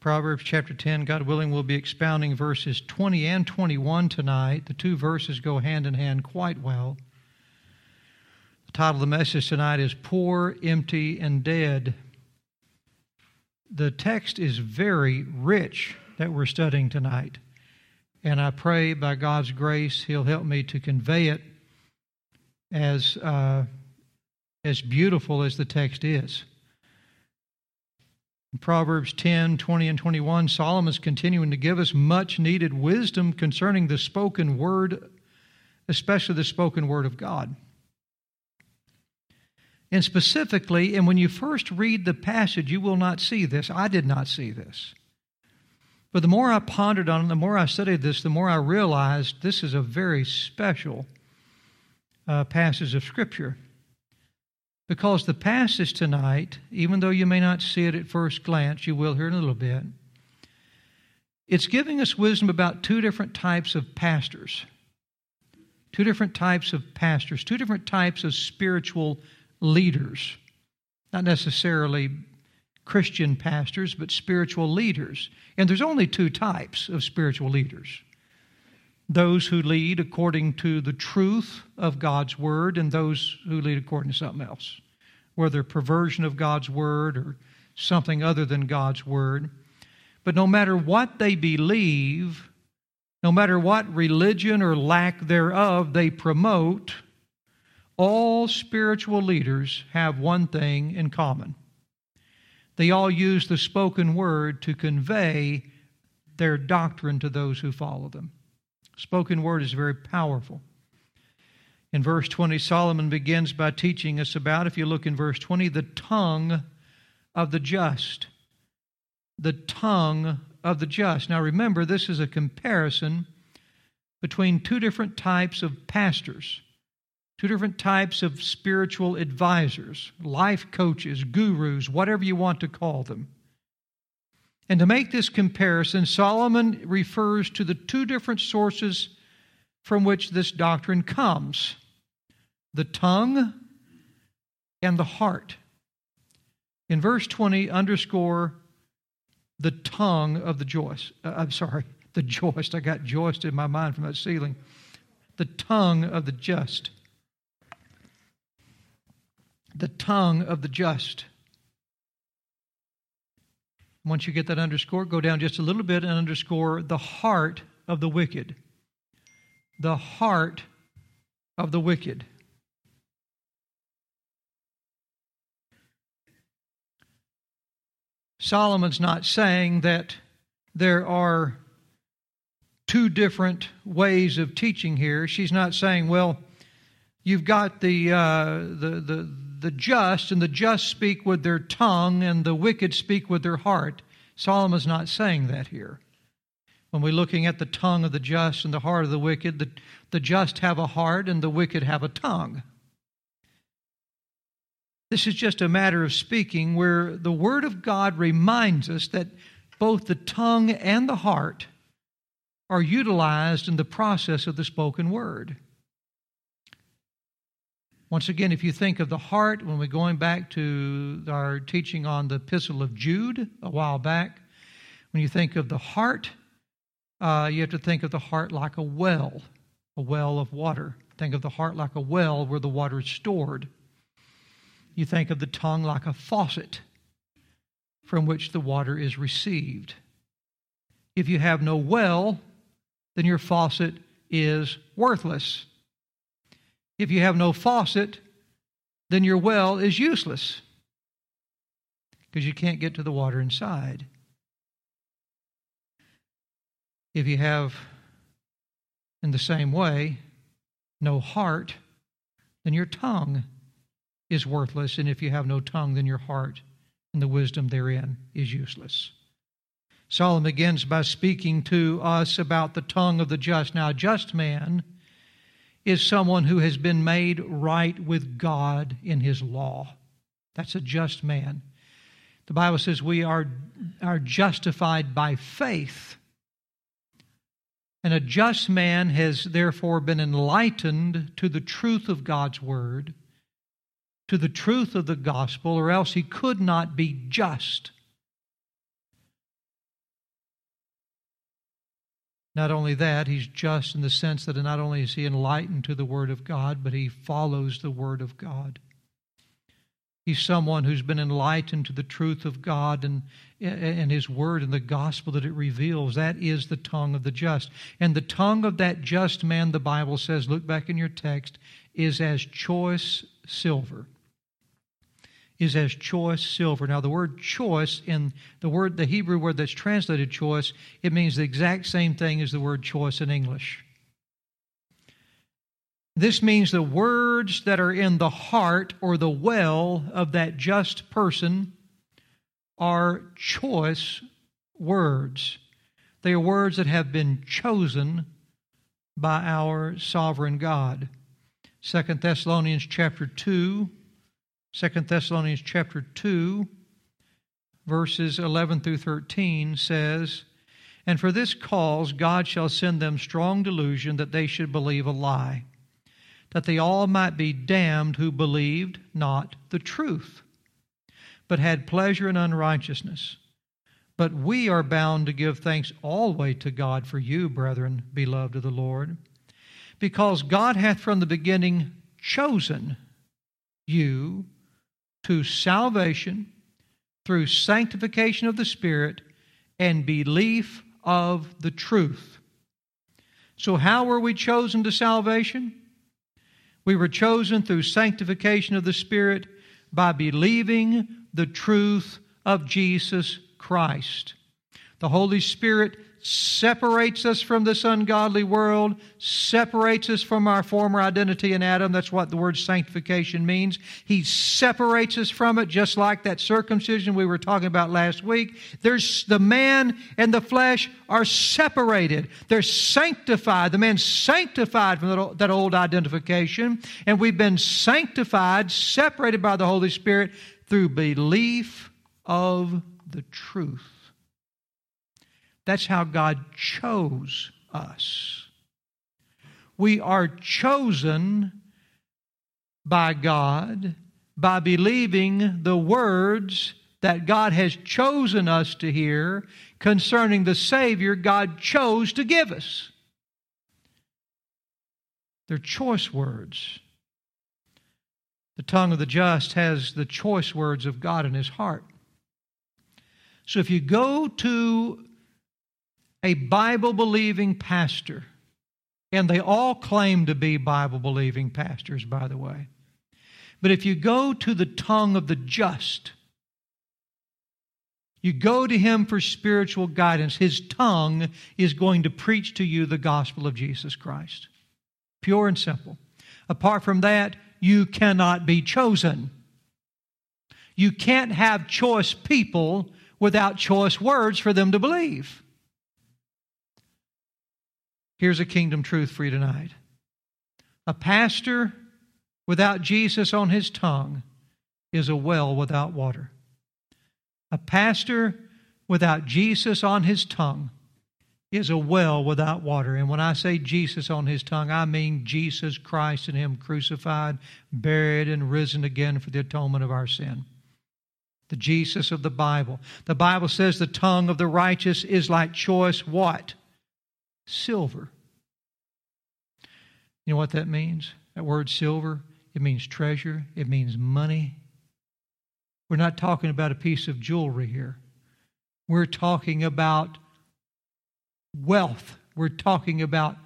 Proverbs chapter 10, God willing, we'll be expounding verses 20 and 21 tonight. The two verses go hand in hand quite well. The title of the message tonight is Poor, Empty, and Dead. The text is very rich that we're studying tonight, and I pray by God's grace He'll help me to convey it as, uh, as beautiful as the text is. In Proverbs 10, 20, and 21, Solomon is continuing to give us much needed wisdom concerning the spoken word, especially the spoken word of God. And specifically, and when you first read the passage, you will not see this. I did not see this. But the more I pondered on it, the more I studied this, the more I realized this is a very special uh, passage of Scripture. Because the passage tonight, even though you may not see it at first glance, you will here in a little bit, it's giving us wisdom about two different types of pastors. Two different types of pastors, two different types of spiritual leaders. Not necessarily Christian pastors, but spiritual leaders. And there's only two types of spiritual leaders those who lead according to the truth of God's word and those who lead according to something else, whether perversion of God's word or something other than God's word. But no matter what they believe, no matter what religion or lack thereof they promote, all spiritual leaders have one thing in common. They all use the spoken word to convey their doctrine to those who follow them. Spoken word is very powerful. In verse 20, Solomon begins by teaching us about, if you look in verse 20, the tongue of the just. The tongue of the just. Now remember, this is a comparison between two different types of pastors, two different types of spiritual advisors, life coaches, gurus, whatever you want to call them. And to make this comparison, Solomon refers to the two different sources from which this doctrine comes the tongue and the heart. In verse 20, underscore the tongue of the joist. Uh, I'm sorry, the joist. I got joist in my mind from that ceiling. The tongue of the just. The tongue of the just. Once you get that underscore, go down just a little bit and underscore the heart of the wicked. The heart of the wicked. Solomon's not saying that there are two different ways of teaching here. She's not saying, well, you've got the, uh, the, the, the just, and the just speak with their tongue, and the wicked speak with their heart. Solomon's not saying that here. When we're looking at the tongue of the just and the heart of the wicked, the, the just have a heart and the wicked have a tongue. This is just a matter of speaking where the Word of God reminds us that both the tongue and the heart are utilized in the process of the spoken word. Once again, if you think of the heart, when we're going back to our teaching on the Epistle of Jude a while back, when you think of the heart, uh, you have to think of the heart like a well, a well of water. Think of the heart like a well where the water is stored. You think of the tongue like a faucet from which the water is received. If you have no well, then your faucet is worthless. If you have no faucet, then your well is useless because you can't get to the water inside. If you have, in the same way, no heart, then your tongue is worthless. And if you have no tongue, then your heart and the wisdom therein is useless. Solomon begins by speaking to us about the tongue of the just. Now, a just man is someone who has been made right with God in his law. That's a just man. The Bible says we are, are justified by faith. And a just man has therefore been enlightened to the truth of God's word, to the truth of the gospel, or else he could not be just. Not only that, he's just in the sense that not only is he enlightened to the Word of God, but he follows the Word of God. He's someone who's been enlightened to the truth of God and, and His Word and the gospel that it reveals. That is the tongue of the just. And the tongue of that just man, the Bible says, look back in your text, is as choice silver is as choice silver. Now, the word choice in the word, the Hebrew word that's translated choice, it means the exact same thing as the word choice in English. This means the words that are in the heart or the well of that just person are choice words. They are words that have been chosen by our sovereign God. Second Thessalonians chapter 2 Second Thessalonians chapter 2, verses 11 through 13 says, And for this cause God shall send them strong delusion that they should believe a lie, that they all might be damned who believed not the truth, but had pleasure in unrighteousness. But we are bound to give thanks always to God for you, brethren, beloved of the Lord, because God hath from the beginning chosen you to salvation through sanctification of the Spirit and belief of the truth. So, how were we chosen to salvation? We were chosen through sanctification of the Spirit by believing the truth of Jesus Christ. The Holy Spirit separates us from this ungodly world, separates us from our former identity in Adam. That's what the word sanctification means. He separates us from it, just like that circumcision we were talking about last week. There's the man and the flesh are separated. They're sanctified. The man's sanctified from that old identification, and we've been sanctified, separated by the Holy Spirit through belief of the truth. That's how God chose us. We are chosen by God by believing the words that God has chosen us to hear concerning the Savior God chose to give us. They're choice words. The tongue of the just has the choice words of God in his heart. So if you go to a Bible believing pastor, and they all claim to be Bible believing pastors, by the way. But if you go to the tongue of the just, you go to him for spiritual guidance. His tongue is going to preach to you the gospel of Jesus Christ. Pure and simple. Apart from that, you cannot be chosen. You can't have choice people without choice words for them to believe. Here's a kingdom truth for you tonight. A pastor without Jesus on his tongue is a well without water. A pastor without Jesus on his tongue is a well without water. And when I say Jesus on his tongue, I mean Jesus Christ and Him crucified, buried, and risen again for the atonement of our sin. The Jesus of the Bible. The Bible says the tongue of the righteous is like choice what? silver. You know what that means? That word silver, it means treasure, it means money. We're not talking about a piece of jewelry here. We're talking about wealth. We're talking about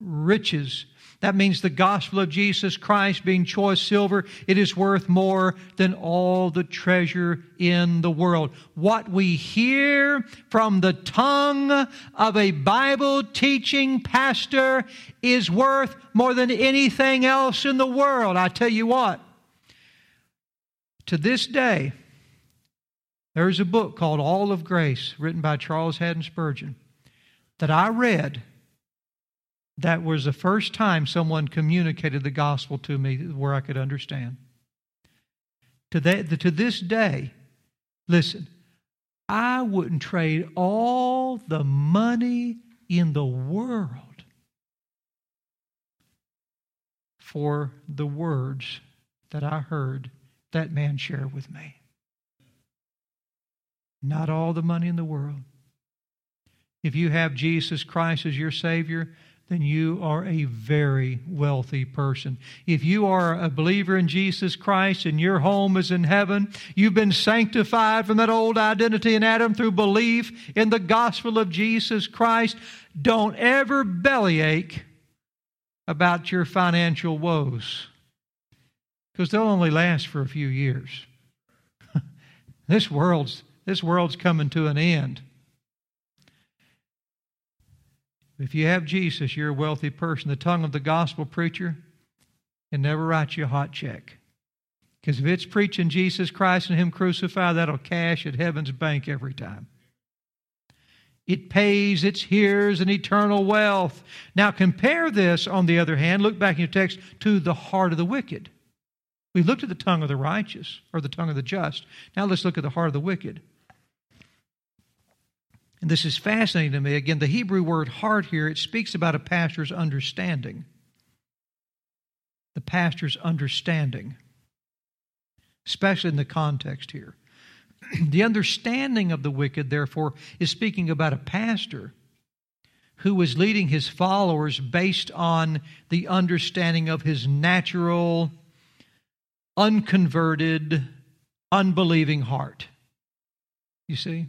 riches. That means the gospel of Jesus Christ being choice silver, it is worth more than all the treasure in the world. What we hear from the tongue of a Bible teaching pastor is worth more than anything else in the world. I tell you what, to this day, there's a book called All of Grace, written by Charles Haddon Spurgeon, that I read that was the first time someone communicated the gospel to me where I could understand. To, that, to this day, listen, I wouldn't trade all the money in the world for the words that I heard that man share with me. Not all the money in the world. If you have Jesus Christ as your Savior, then you are a very wealthy person. If you are a believer in Jesus Christ and your home is in heaven, you've been sanctified from that old identity in Adam through belief in the gospel of Jesus Christ, don't ever bellyache about your financial woes because they'll only last for a few years. this world's this world's coming to an end. If you have Jesus, you're a wealthy person. The tongue of the gospel preacher can never write you a hot check. Because if it's preaching Jesus Christ and Him crucified, that'll cash at heaven's bank every time. It pays its hearers an eternal wealth. Now compare this, on the other hand, look back in your text, to the heart of the wicked. We looked at the tongue of the righteous, or the tongue of the just. Now let's look at the heart of the wicked. And this is fascinating to me. Again, the Hebrew word heart here, it speaks about a pastor's understanding. The pastor's understanding, especially in the context here. the understanding of the wicked, therefore, is speaking about a pastor who was leading his followers based on the understanding of his natural, unconverted, unbelieving heart. You see?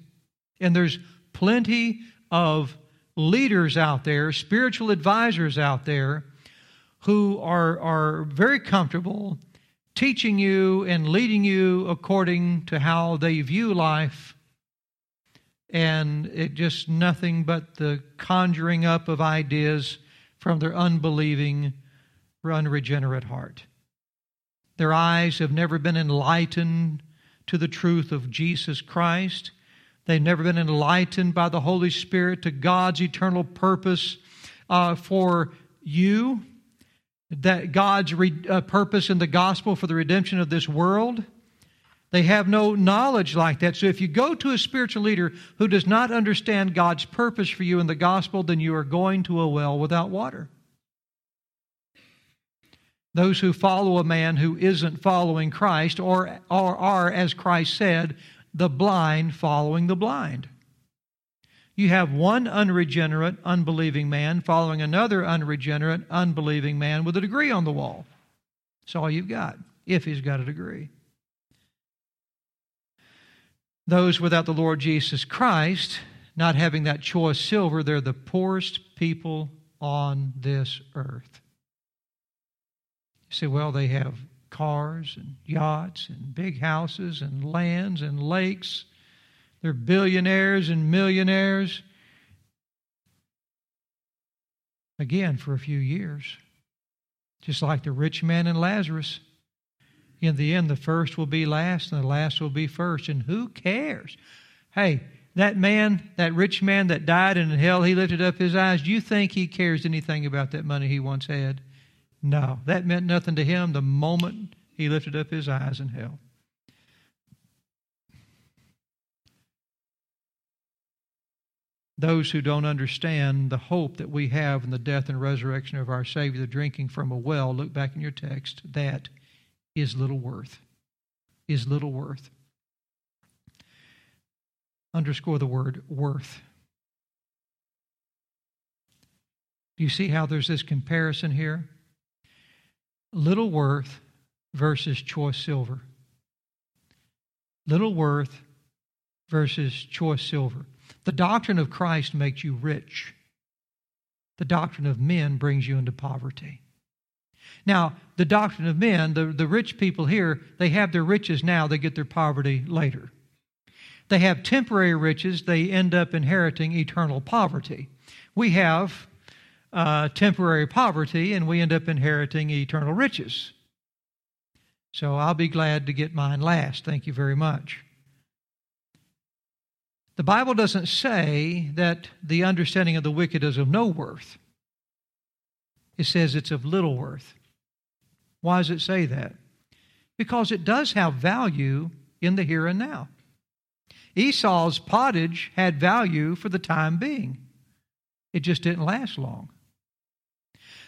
And there's plenty of leaders out there, spiritual advisors out there, who are, are very comfortable teaching you and leading you according to how they view life. And it just nothing but the conjuring up of ideas from their unbelieving, unregenerate heart. Their eyes have never been enlightened to the truth of Jesus Christ. They've never been enlightened by the Holy Spirit to God's eternal purpose uh, for you, that God's re- uh, purpose in the gospel for the redemption of this world. They have no knowledge like that. So if you go to a spiritual leader who does not understand God's purpose for you in the gospel, then you are going to a well without water. Those who follow a man who isn't following Christ or, or are, as Christ said, the blind following the blind. You have one unregenerate, unbelieving man following another unregenerate, unbelieving man with a degree on the wall. That's all you've got, if he's got a degree. Those without the Lord Jesus Christ, not having that choice silver, they're the poorest people on this earth. You say, well, they have cars and yachts and big houses and lands and lakes. They're billionaires and millionaires. Again, for a few years. Just like the rich man and Lazarus. In the end, the first will be last and the last will be first. And who cares? Hey, that man, that rich man that died in hell, he lifted up his eyes. Do you think he cares anything about that money he once had? No, that meant nothing to him the moment he lifted up his eyes in hell. Those who don't understand the hope that we have in the death and resurrection of our Savior, the drinking from a well, look back in your text, that is little worth. Is little worth. Underscore the word worth. Do you see how there's this comparison here? Little worth versus choice silver. Little worth versus choice silver. The doctrine of Christ makes you rich. The doctrine of men brings you into poverty. Now, the doctrine of men, the, the rich people here, they have their riches now, they get their poverty later. They have temporary riches, they end up inheriting eternal poverty. We have uh, temporary poverty and we end up inheriting eternal riches. So I'll be glad to get mine last. Thank you very much. The Bible doesn't say that the understanding of the wicked is of no worth. It says it's of little worth. Why does it say that? Because it does have value in the here and now. Esau's pottage had value for the time being, it just didn't last long.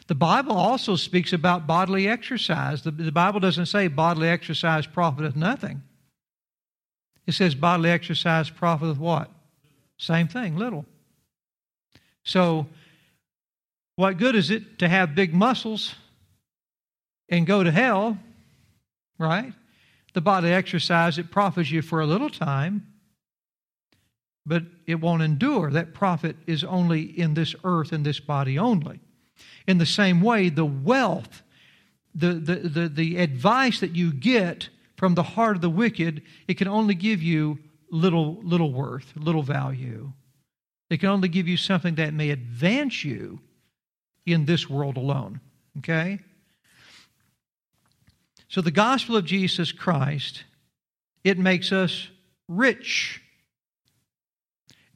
The Bible also speaks about bodily exercise. The, the Bible doesn't say bodily exercise profiteth nothing. It says bodily exercise profiteth what? Same thing, little. So, what good is it to have big muscles and go to hell, right? The bodily exercise, it profits you for a little time, but it won't endure. That profit is only in this earth and this body only. In the same way, the wealth, the, the, the, the advice that you get from the heart of the wicked, it can only give you little, little worth, little value. It can only give you something that may advance you in this world alone. Okay? So the gospel of Jesus Christ, it makes us rich.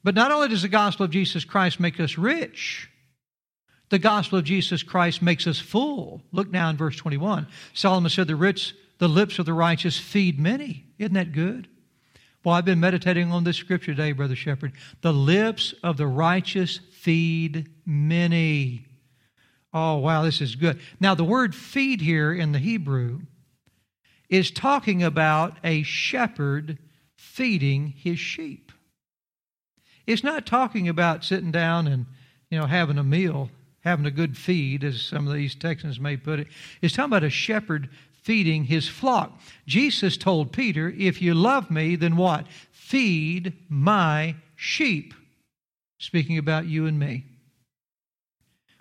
But not only does the gospel of Jesus Christ make us rich, the gospel of Jesus Christ makes us full. Look now in verse 21. Solomon said, The rich, the lips of the righteous feed many. Isn't that good? Well, I've been meditating on this scripture today, Brother Shepherd. The lips of the righteous feed many. Oh, wow, this is good. Now, the word feed here in the Hebrew is talking about a shepherd feeding his sheep. It's not talking about sitting down and, you know, having a meal, having a good feed, as some of these Texans may put it. It's talking about a shepherd feeding his flock. Jesus told Peter, If you love me, then what? Feed my sheep. Speaking about you and me.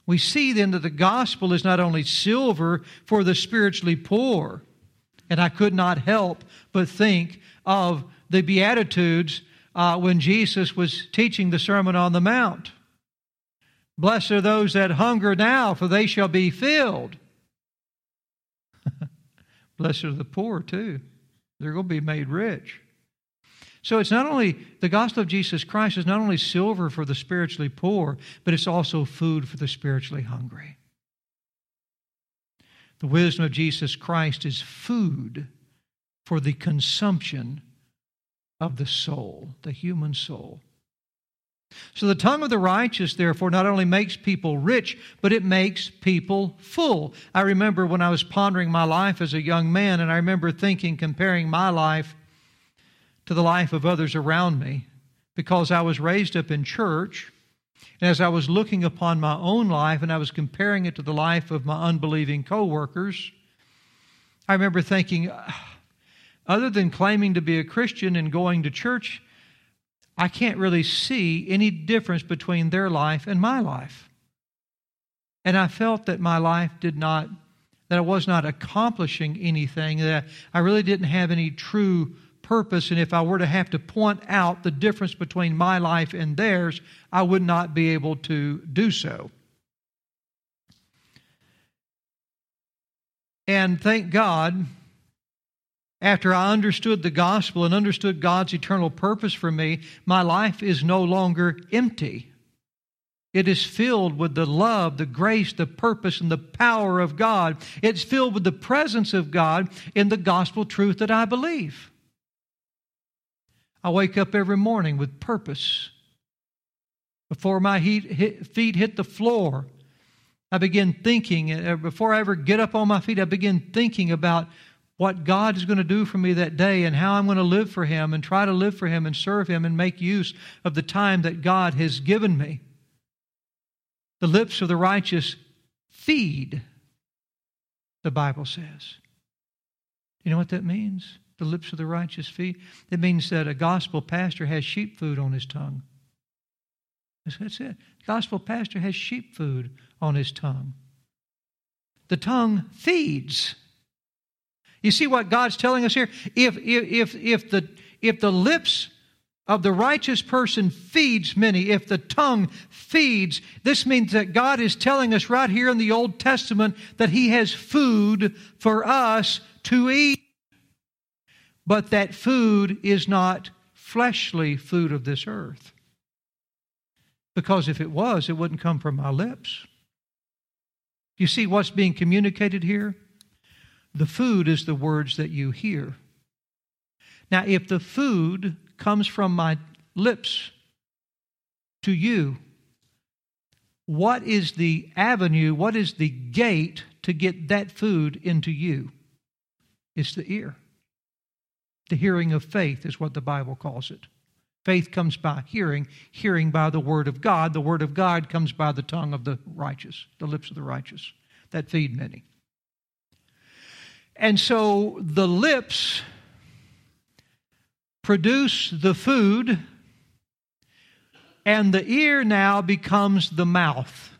We see then that the gospel is not only silver for the spiritually poor, and I could not help but think of the Beatitudes uh, when Jesus was teaching the Sermon on the Mount. Blessed are those that hunger now, for they shall be filled. Blessed are the poor, too. They're going to be made rich. So it's not only, the gospel of Jesus Christ is not only silver for the spiritually poor, but it's also food for the spiritually hungry. The wisdom of Jesus Christ is food for the consumption of the soul, the human soul. So the tongue of the righteous, therefore, not only makes people rich, but it makes people full. I remember when I was pondering my life as a young man, and I remember thinking, comparing my life to the life of others around me, because I was raised up in church and as I was looking upon my own life and I was comparing it to the life of my unbelieving coworkers, I remember thinking, other than claiming to be a Christian and going to church, I can't really see any difference between their life and my life. And I felt that my life did not, that I was not accomplishing anything, that I really didn't have any true purpose, and if I were to have to point out the difference between my life and theirs, I would not be able to do so. And thank God, after I understood the gospel and understood God's eternal purpose for me, my life is no longer empty. It is filled with the love, the grace, the purpose, and the power of God. It's filled with the presence of God in the gospel truth that I believe. I wake up every morning with purpose. Before my feet hit the floor, I begin thinking, uh, before I ever get up on my feet, I begin thinking about what God is going to do for me that day and how I'm going to live for Him and try to live for Him and serve Him and make use of the time that God has given me. The lips of the righteous feed, the Bible says. You know what that means? the lips of the righteous feed? It means that a gospel pastor has sheep food on his tongue. That's it. Gospel pastor has sheep food on his tongue. The tongue feeds. You see what God's telling us here? If, if, if, the, if the lips of the righteous person feeds many, if the tongue feeds, this means that God is telling us right here in the Old Testament that He has food for us to eat. But that food is not fleshly food of this earth. Because if it was, it wouldn't come from my lips. You see what's being communicated here? The food is the words that you hear. Now, if the food comes from my lips to you, what is the avenue, what is the gate to get that food into you? It's the ear. The hearing of faith is what the Bible calls it. Faith comes by hearing, hearing by the word of God. The word of God comes by the tongue of the righteous, the lips of the righteous that feed many. And so the lips produce the food, and the ear now becomes the mouth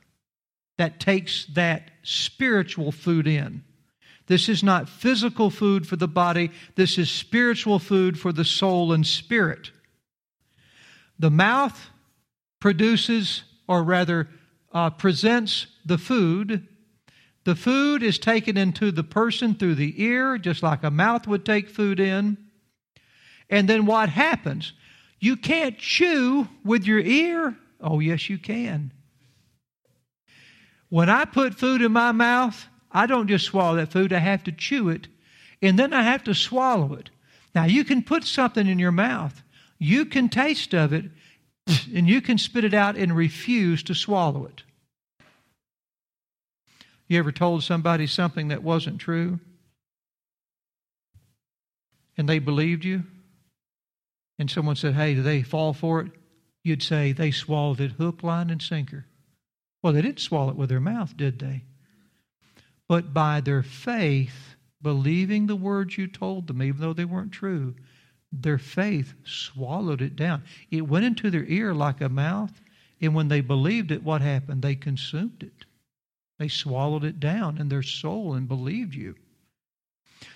that takes that spiritual food in. This is not physical food for the body, this is spiritual food for the soul and spirit. The mouth produces, or rather, uh, presents the food. The food is taken into the person through the ear, just like a mouth would take food in. And then what happens? You can't chew with your ear. Oh, yes, you can. When I put food in my mouth, I don't just swallow that food, I have to chew it, and then I have to swallow it. Now, you can put something in your mouth, you can taste of it and you can spit it out and refuse to swallow it. You ever told somebody something that wasn't true? And they believed you? And someone said, Hey, did they fall for it? You'd say, They swallowed it hook, line, and sinker. Well, they didn't swallow it with their mouth, did they? But by their faith, believing the words you told them, even though they weren't true, their faith swallowed it down. It went into their ear like a mouth, and when they believed it, what happened? They consumed it. They swallowed it down in their soul and believed you.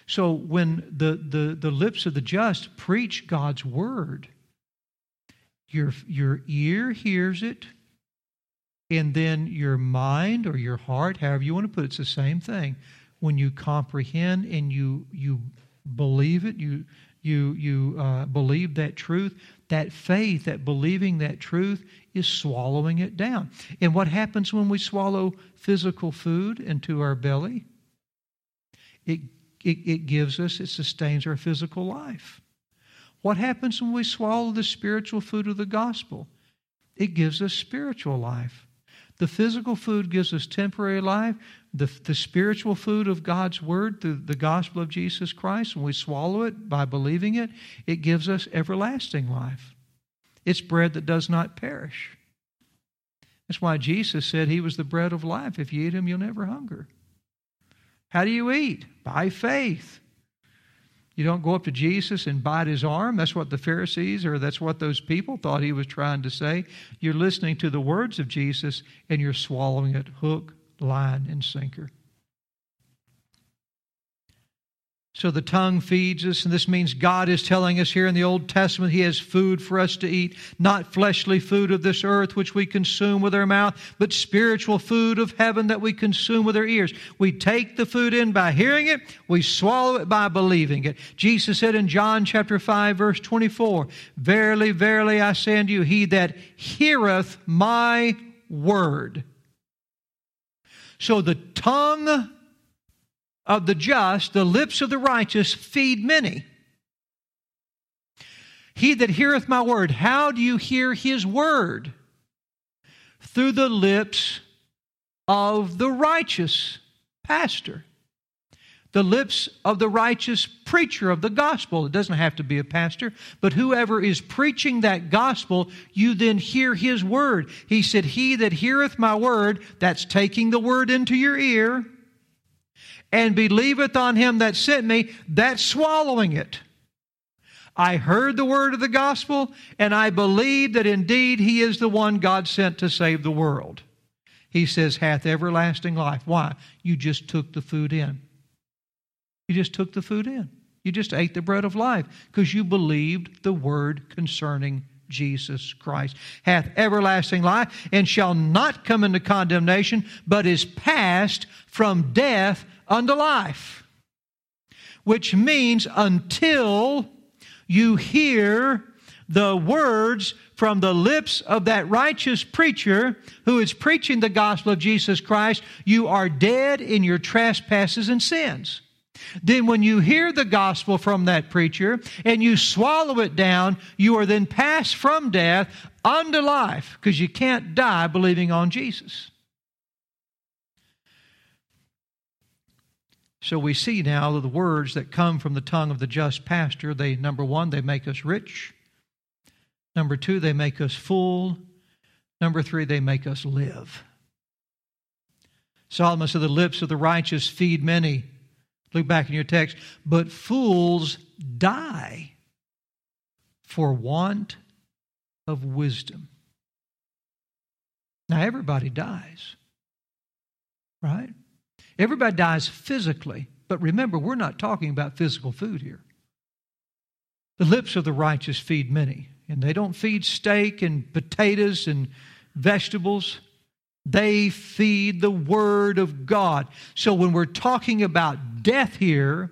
So when the, the, the lips of the just preach God's word, your, your ear hears it, and then your mind or your heart, however you want to put it, it's the same thing. When you comprehend and you you believe it, you you, you uh, believe that truth, that faith, that believing that truth is swallowing it down. And what happens when we swallow physical food into our belly? It, it, it gives us, it sustains our physical life. What happens when we swallow the spiritual food of the gospel? It gives us spiritual life. The physical food gives us temporary life. The, the spiritual food of God's Word, the, the gospel of Jesus Christ, when we swallow it by believing it, it gives us everlasting life. It's bread that does not perish. That's why Jesus said he was the bread of life. If you eat him, you'll never hunger. How do you eat? By faith. You don't go up to Jesus and bite his arm. That's what the Pharisees or that's what those people thought he was trying to say. You're listening to the words of Jesus and you're swallowing it hook, line, and sinker. So the tongue feeds us, and this means God is telling us here in the Old Testament He has food for us to eat, not fleshly food of this earth which we consume with our mouth, but spiritual food of heaven that we consume with our ears. We take the food in by hearing it, we swallow it by believing it. Jesus said in John chapter 5, verse 24, Verily, verily, I say unto you, he that heareth my word. So the tongue of the just, the lips of the righteous feed many. He that heareth my word, how do you hear his word? Through the lips of the righteous pastor, the lips of the righteous preacher of the gospel. It doesn't have to be a pastor, but whoever is preaching that gospel, you then hear his word. He said, He that heareth my word, that's taking the word into your ear and believeth on him that sent me, that's swallowing it. I heard the word of the gospel, and I believe that indeed he is the one God sent to save the world. He says, hath everlasting life. Why? You just took the food in. You just took the food in. You just ate the bread of life because you believed the word concerning Jesus Christ. Hath everlasting life and shall not come into condemnation, but is passed from death unto life. Which means until you hear the words from the lips of that righteous preacher who is preaching the gospel of Jesus Christ, you are dead in your trespasses and sins. Then, when you hear the gospel from that preacher and you swallow it down, you are then passed from death unto life because you can't die believing on Jesus. So we see now that the words that come from the tongue of the just pastor, they, number one, they make us rich. Number two, they make us full. Number three, they make us live. Solomon said, The lips of the righteous feed many. Look back in your text. But fools die for want of wisdom. Now, everybody dies, right? Everybody dies physically. But remember, we're not talking about physical food here. The lips of the righteous feed many, and they don't feed steak and potatoes and vegetables. They feed the Word of God. So when we're talking about death here,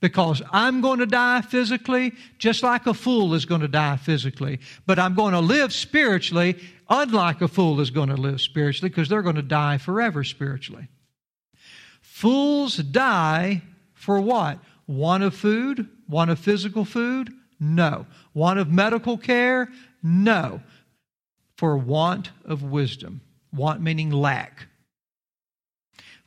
because I'm going to die physically just like a fool is going to die physically, but I'm going to live spiritually unlike a fool is going to live spiritually because they're going to die forever spiritually. Fools die for what? Want of food? Want of physical food? No. Want of medical care? No. For want of wisdom. Want meaning lack.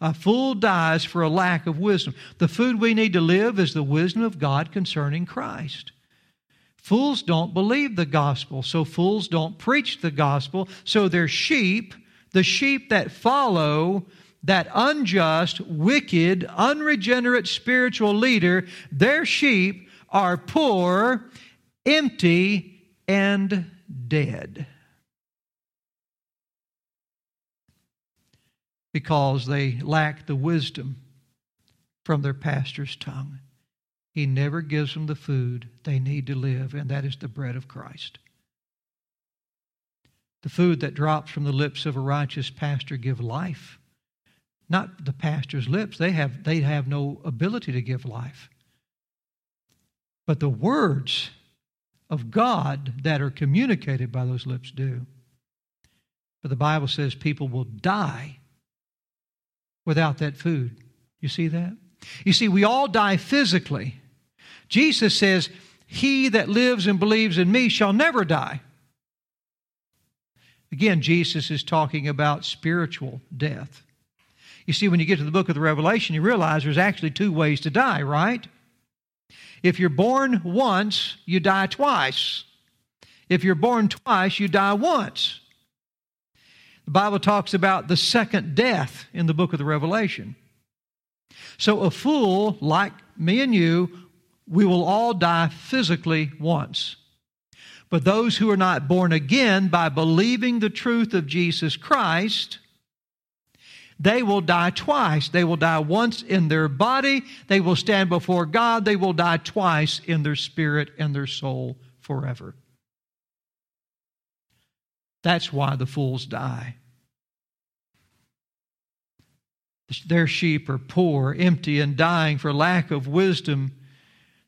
A fool dies for a lack of wisdom. The food we need to live is the wisdom of God concerning Christ. Fools don't believe the gospel, so fools don't preach the gospel, so their sheep, the sheep that follow that unjust, wicked, unregenerate spiritual leader, their sheep are poor, empty, and dead. Because they lack the wisdom from their pastor's tongue. He never gives them the food they need to live, and that is the bread of Christ. The food that drops from the lips of a righteous pastor give life not the pastor's lips. They have, they have no ability to give life. But the words of God that are communicated by those lips do. But the Bible says people will die without that food. You see that? You see, we all die physically. Jesus says, He that lives and believes in me shall never die. Again, Jesus is talking about spiritual death. You see, when you get to the book of the Revelation, you realize there's actually two ways to die, right? If you're born once, you die twice. If you're born twice, you die once. The Bible talks about the second death in the book of the Revelation. So, a fool like me and you, we will all die physically once. But those who are not born again by believing the truth of Jesus Christ, they will die twice. They will die once in their body, they will stand before God, they will die twice in their spirit and their soul forever. That's why the fools die. Their sheep are poor, empty, and dying for lack of wisdom.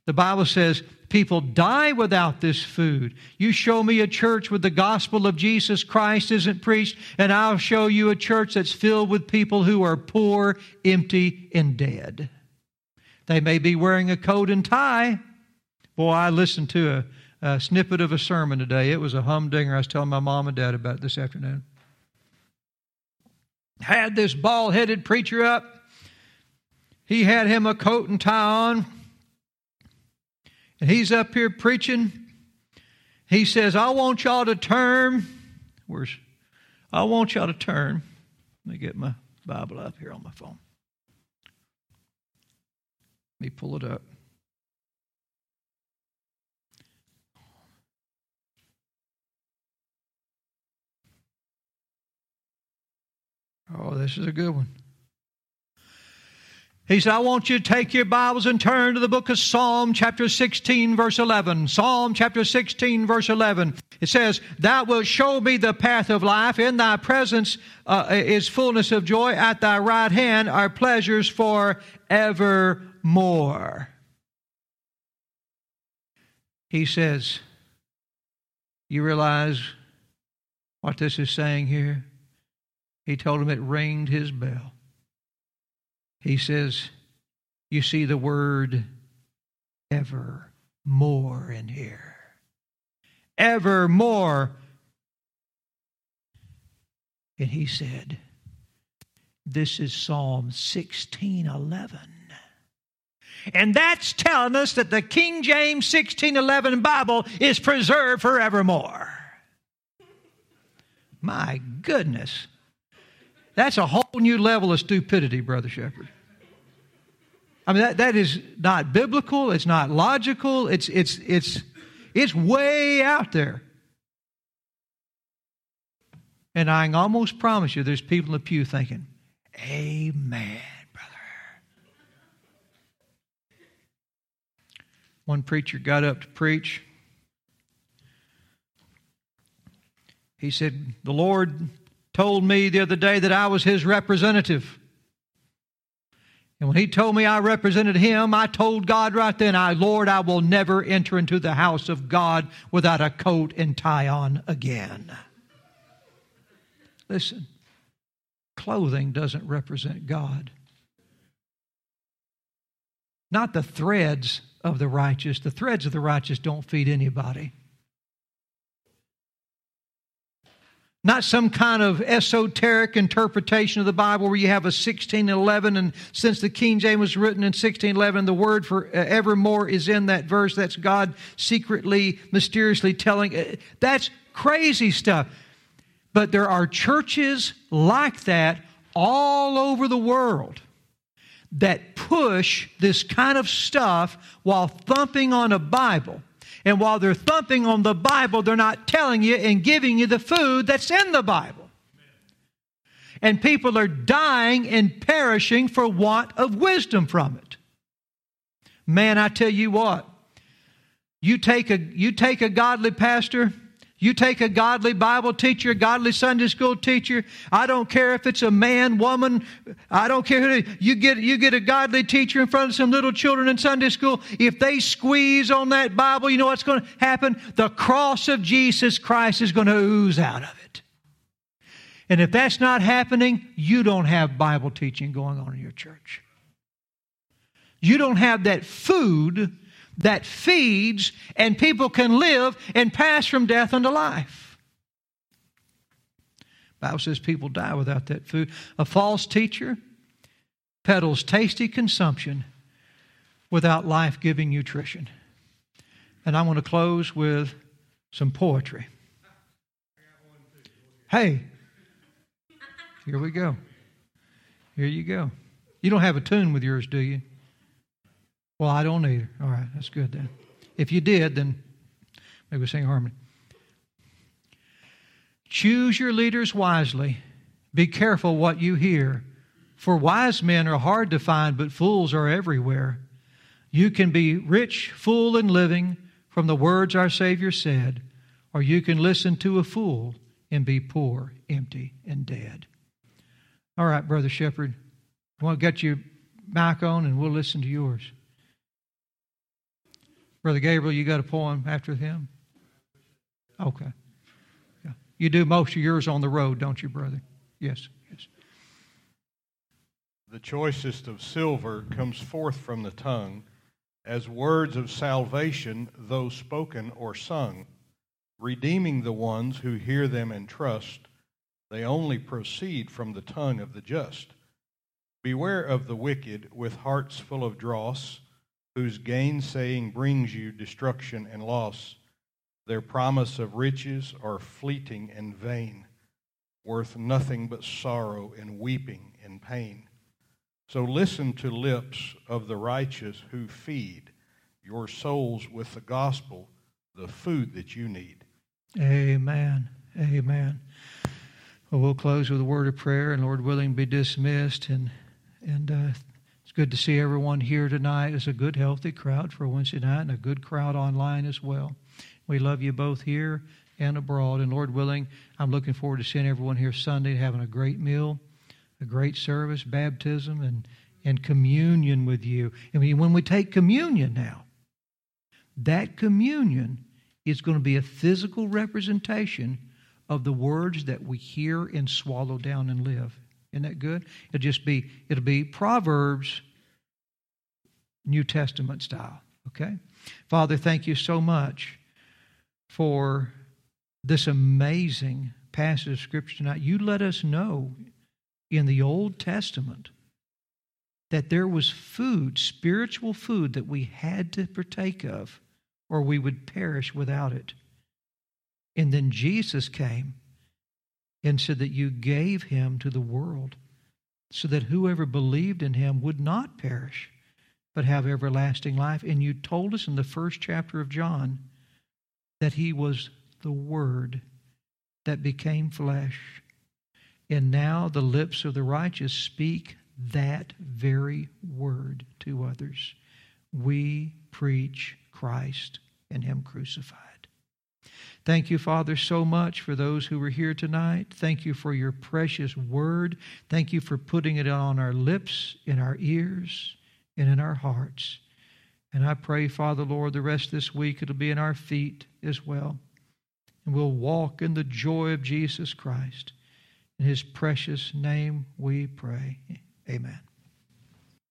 The Bible says people die without this food. You show me a church with the gospel of Jesus Christ isn't preached, and I'll show you a church that's filled with people who are poor, empty, and dead. They may be wearing a coat and tie. Boy, I listened to a, a snippet of a sermon today. It was a humdinger. I was telling my mom and dad about it this afternoon. Had this bald headed preacher up. He had him a coat and tie on and he's up here preaching. He says, I want y'all to turn. Where's I want y'all to turn. Let me get my Bible up here on my phone. Let me pull it up. Oh, this is a good one. He said, I want you to take your Bibles and turn to the book of Psalm, chapter 16, verse 11. Psalm, chapter 16, verse 11. It says, Thou wilt show me the path of life. In thy presence uh, is fullness of joy. At thy right hand are pleasures for evermore. He says, You realize what this is saying here? He told him it ringed his bell. He says, You see the word ever more in here. Evermore. And he said, This is Psalm 1611. And that's telling us that the King James 1611 Bible is preserved forevermore. My goodness. That's a whole new level of stupidity, Brother Shepherd. I mean, that, that is not biblical, it's not logical, it's, it's, it's, it's way out there. And I can almost promise you there's people in the pew thinking, Amen, brother. One preacher got up to preach. He said, The Lord told me the other day that I was his representative. And when he told me I represented him, I told God right then, I, Lord, I will never enter into the house of God without a coat and tie on again. Listen, clothing doesn't represent God. Not the threads of the righteous. The threads of the righteous don't feed anybody. Not some kind of esoteric interpretation of the Bible where you have a 1611 and since the King James was written in 1611 the word for uh, evermore is in that verse that's God secretly mysteriously telling uh, that's crazy stuff. But there are churches like that all over the world that push this kind of stuff while thumping on a Bible and while they're thumping on the Bible, they're not telling you and giving you the food that's in the Bible. And people are dying and perishing for want of wisdom from it. Man, I tell you what, you take a, you take a godly pastor you take a godly Bible teacher, a godly Sunday school teacher. I don't care if it's a man, woman. I don't care who. You get you get a godly teacher in front of some little children in Sunday school. If they squeeze on that Bible, you know what's going to happen? The cross of Jesus Christ is going to ooze out of it. And if that's not happening, you don't have Bible teaching going on in your church. You don't have that food that feeds and people can live and pass from death unto life. Bible says people die without that food. A false teacher peddles tasty consumption without life-giving nutrition. And I want to close with some poetry. Hey, here we go. Here you go. You don't have a tune with yours, do you? Well, I don't either. All right, that's good then. If you did, then maybe we sing harmony. Choose your leaders wisely. Be careful what you hear. For wise men are hard to find, but fools are everywhere. You can be rich, full, and living from the words our Savior said, or you can listen to a fool and be poor, empty, and dead. All right, Brother Shepherd, I want to get you back on and we'll listen to yours. Brother Gabriel, you got a poem after him? Okay. Yeah. You do most of yours on the road, don't you, brother? Yes, yes. The choicest of silver comes forth from the tongue as words of salvation, though spoken or sung, redeeming the ones who hear them and trust. They only proceed from the tongue of the just. Beware of the wicked with hearts full of dross whose gainsaying brings you destruction and loss. Their promise of riches are fleeting and vain, worth nothing but sorrow and weeping and pain. So listen to lips of the righteous who feed your souls with the gospel, the food that you need. Amen. Amen. Well, we'll close with a word of prayer, and Lord willing, be dismissed. And and uh, good to see everyone here tonight. It's a good, healthy crowd for Wednesday night and a good crowd online as well. We love you both here and abroad. And Lord willing, I'm looking forward to seeing everyone here Sunday, having a great meal, a great service, baptism, and, and communion with you. I mean, when we take communion now, that communion is going to be a physical representation of the words that we hear and swallow down and live. Isn't that good? It'll just be it'll be Proverbs New Testament style. Okay? Father, thank you so much for this amazing passage of Scripture tonight. You let us know in the Old Testament that there was food, spiritual food, that we had to partake of, or we would perish without it. And then Jesus came and said that you gave him to the world so that whoever believed in him would not perish but have everlasting life. And you told us in the first chapter of John that he was the Word that became flesh. And now the lips of the righteous speak that very word to others. We preach Christ and Him crucified. Thank you, Father, so much for those who were here tonight. Thank you for your precious word. Thank you for putting it on our lips, in our ears, and in our hearts. And I pray, Father, Lord, the rest of this week it'll be in our feet as well. And we'll walk in the joy of Jesus Christ. In his precious name we pray. Amen.